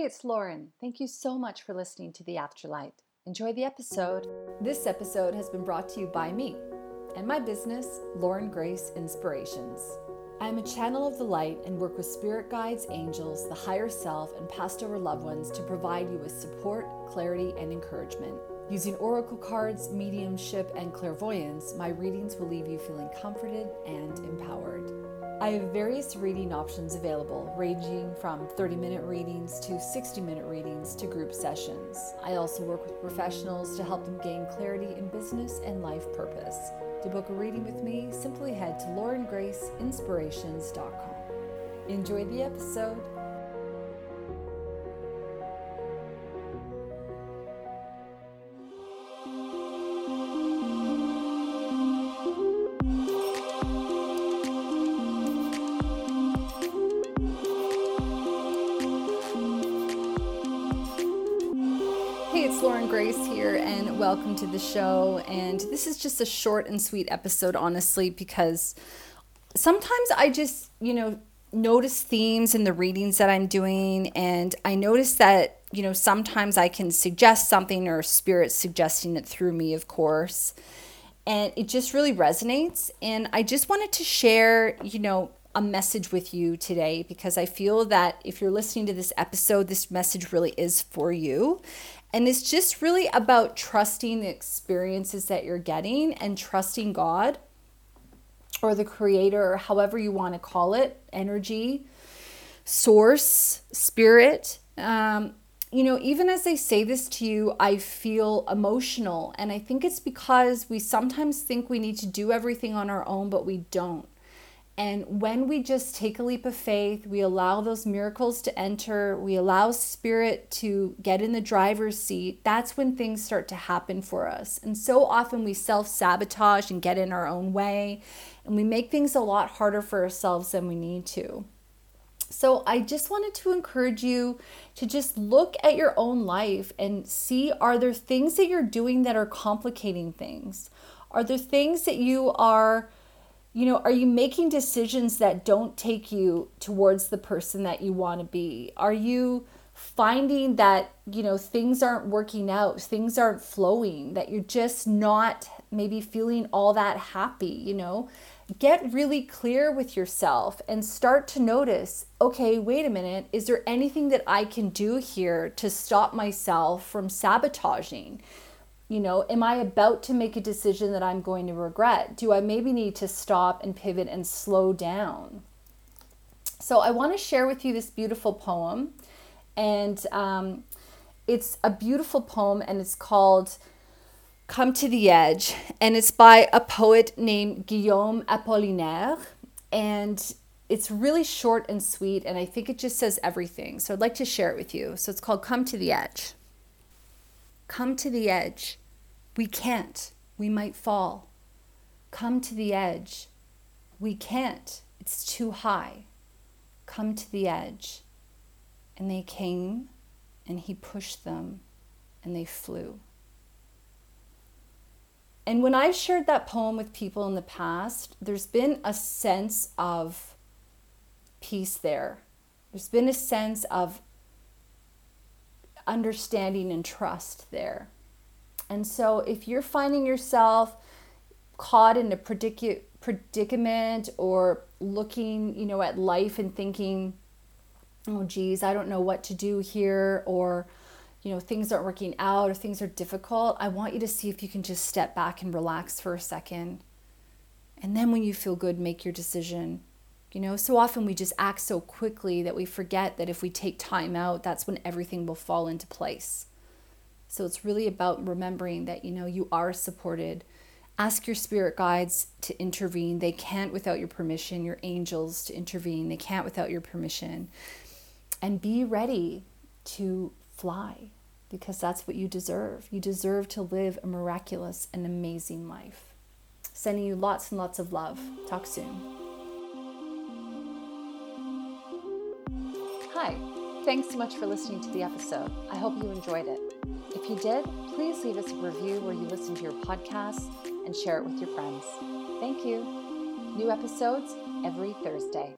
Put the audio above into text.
Hey, it's Lauren. Thank you so much for listening to The Afterlight. Enjoy the episode. This episode has been brought to you by me and my business, Lauren Grace Inspirations. I am a channel of the light and work with spirit guides, angels, the higher self, and passed over loved ones to provide you with support, clarity, and encouragement. Using oracle cards, mediumship, and clairvoyance, my readings will leave you feeling comforted and empowered. I have various reading options available, ranging from 30 minute readings to 60 minute readings to group sessions. I also work with professionals to help them gain clarity in business and life purpose. To book a reading with me, simply head to laurengraceinspirations.com. Enjoy the episode. Lauren Grace here, and welcome to the show. And this is just a short and sweet episode, honestly, because sometimes I just, you know, notice themes in the readings that I'm doing, and I notice that, you know, sometimes I can suggest something or spirit suggesting it through me, of course. And it just really resonates. And I just wanted to share, you know, a message with you today because I feel that if you're listening to this episode, this message really is for you. And it's just really about trusting the experiences that you're getting and trusting God or the creator, or however you want to call it energy, source, spirit. Um, you know, even as I say this to you, I feel emotional. And I think it's because we sometimes think we need to do everything on our own, but we don't. And when we just take a leap of faith, we allow those miracles to enter, we allow spirit to get in the driver's seat, that's when things start to happen for us. And so often we self sabotage and get in our own way, and we make things a lot harder for ourselves than we need to. So, I just wanted to encourage you to just look at your own life and see are there things that you're doing that are complicating things? Are there things that you are you know, are you making decisions that don't take you towards the person that you want to be? Are you finding that, you know, things aren't working out, things aren't flowing, that you're just not maybe feeling all that happy, you know? Get really clear with yourself and start to notice okay, wait a minute, is there anything that I can do here to stop myself from sabotaging? You know, am I about to make a decision that I'm going to regret? Do I maybe need to stop and pivot and slow down? So, I want to share with you this beautiful poem. And um, it's a beautiful poem, and it's called Come to the Edge. And it's by a poet named Guillaume Apollinaire. And it's really short and sweet, and I think it just says everything. So, I'd like to share it with you. So, it's called Come to the Edge. Come to the edge. We can't. We might fall. Come to the edge. We can't. It's too high. Come to the edge. And they came, and he pushed them, and they flew. And when I've shared that poem with people in the past, there's been a sense of peace there. There's been a sense of understanding and trust there. And so if you're finding yourself caught in a predic- predicament or looking, you know, at life and thinking, oh geez, I don't know what to do here or you know, things aren't working out or things are difficult, I want you to see if you can just step back and relax for a second. And then when you feel good, make your decision. You know, so often we just act so quickly that we forget that if we take time out, that's when everything will fall into place. So it's really about remembering that, you know, you are supported. Ask your spirit guides to intervene. They can't without your permission, your angels to intervene. They can't without your permission. And be ready to fly because that's what you deserve. You deserve to live a miraculous and amazing life. Sending you lots and lots of love. Talk soon. Hi, thanks so much for listening to the episode. I hope you enjoyed it. If you did, please leave us a review where you listen to your podcast and share it with your friends. Thank you. New episodes every Thursday.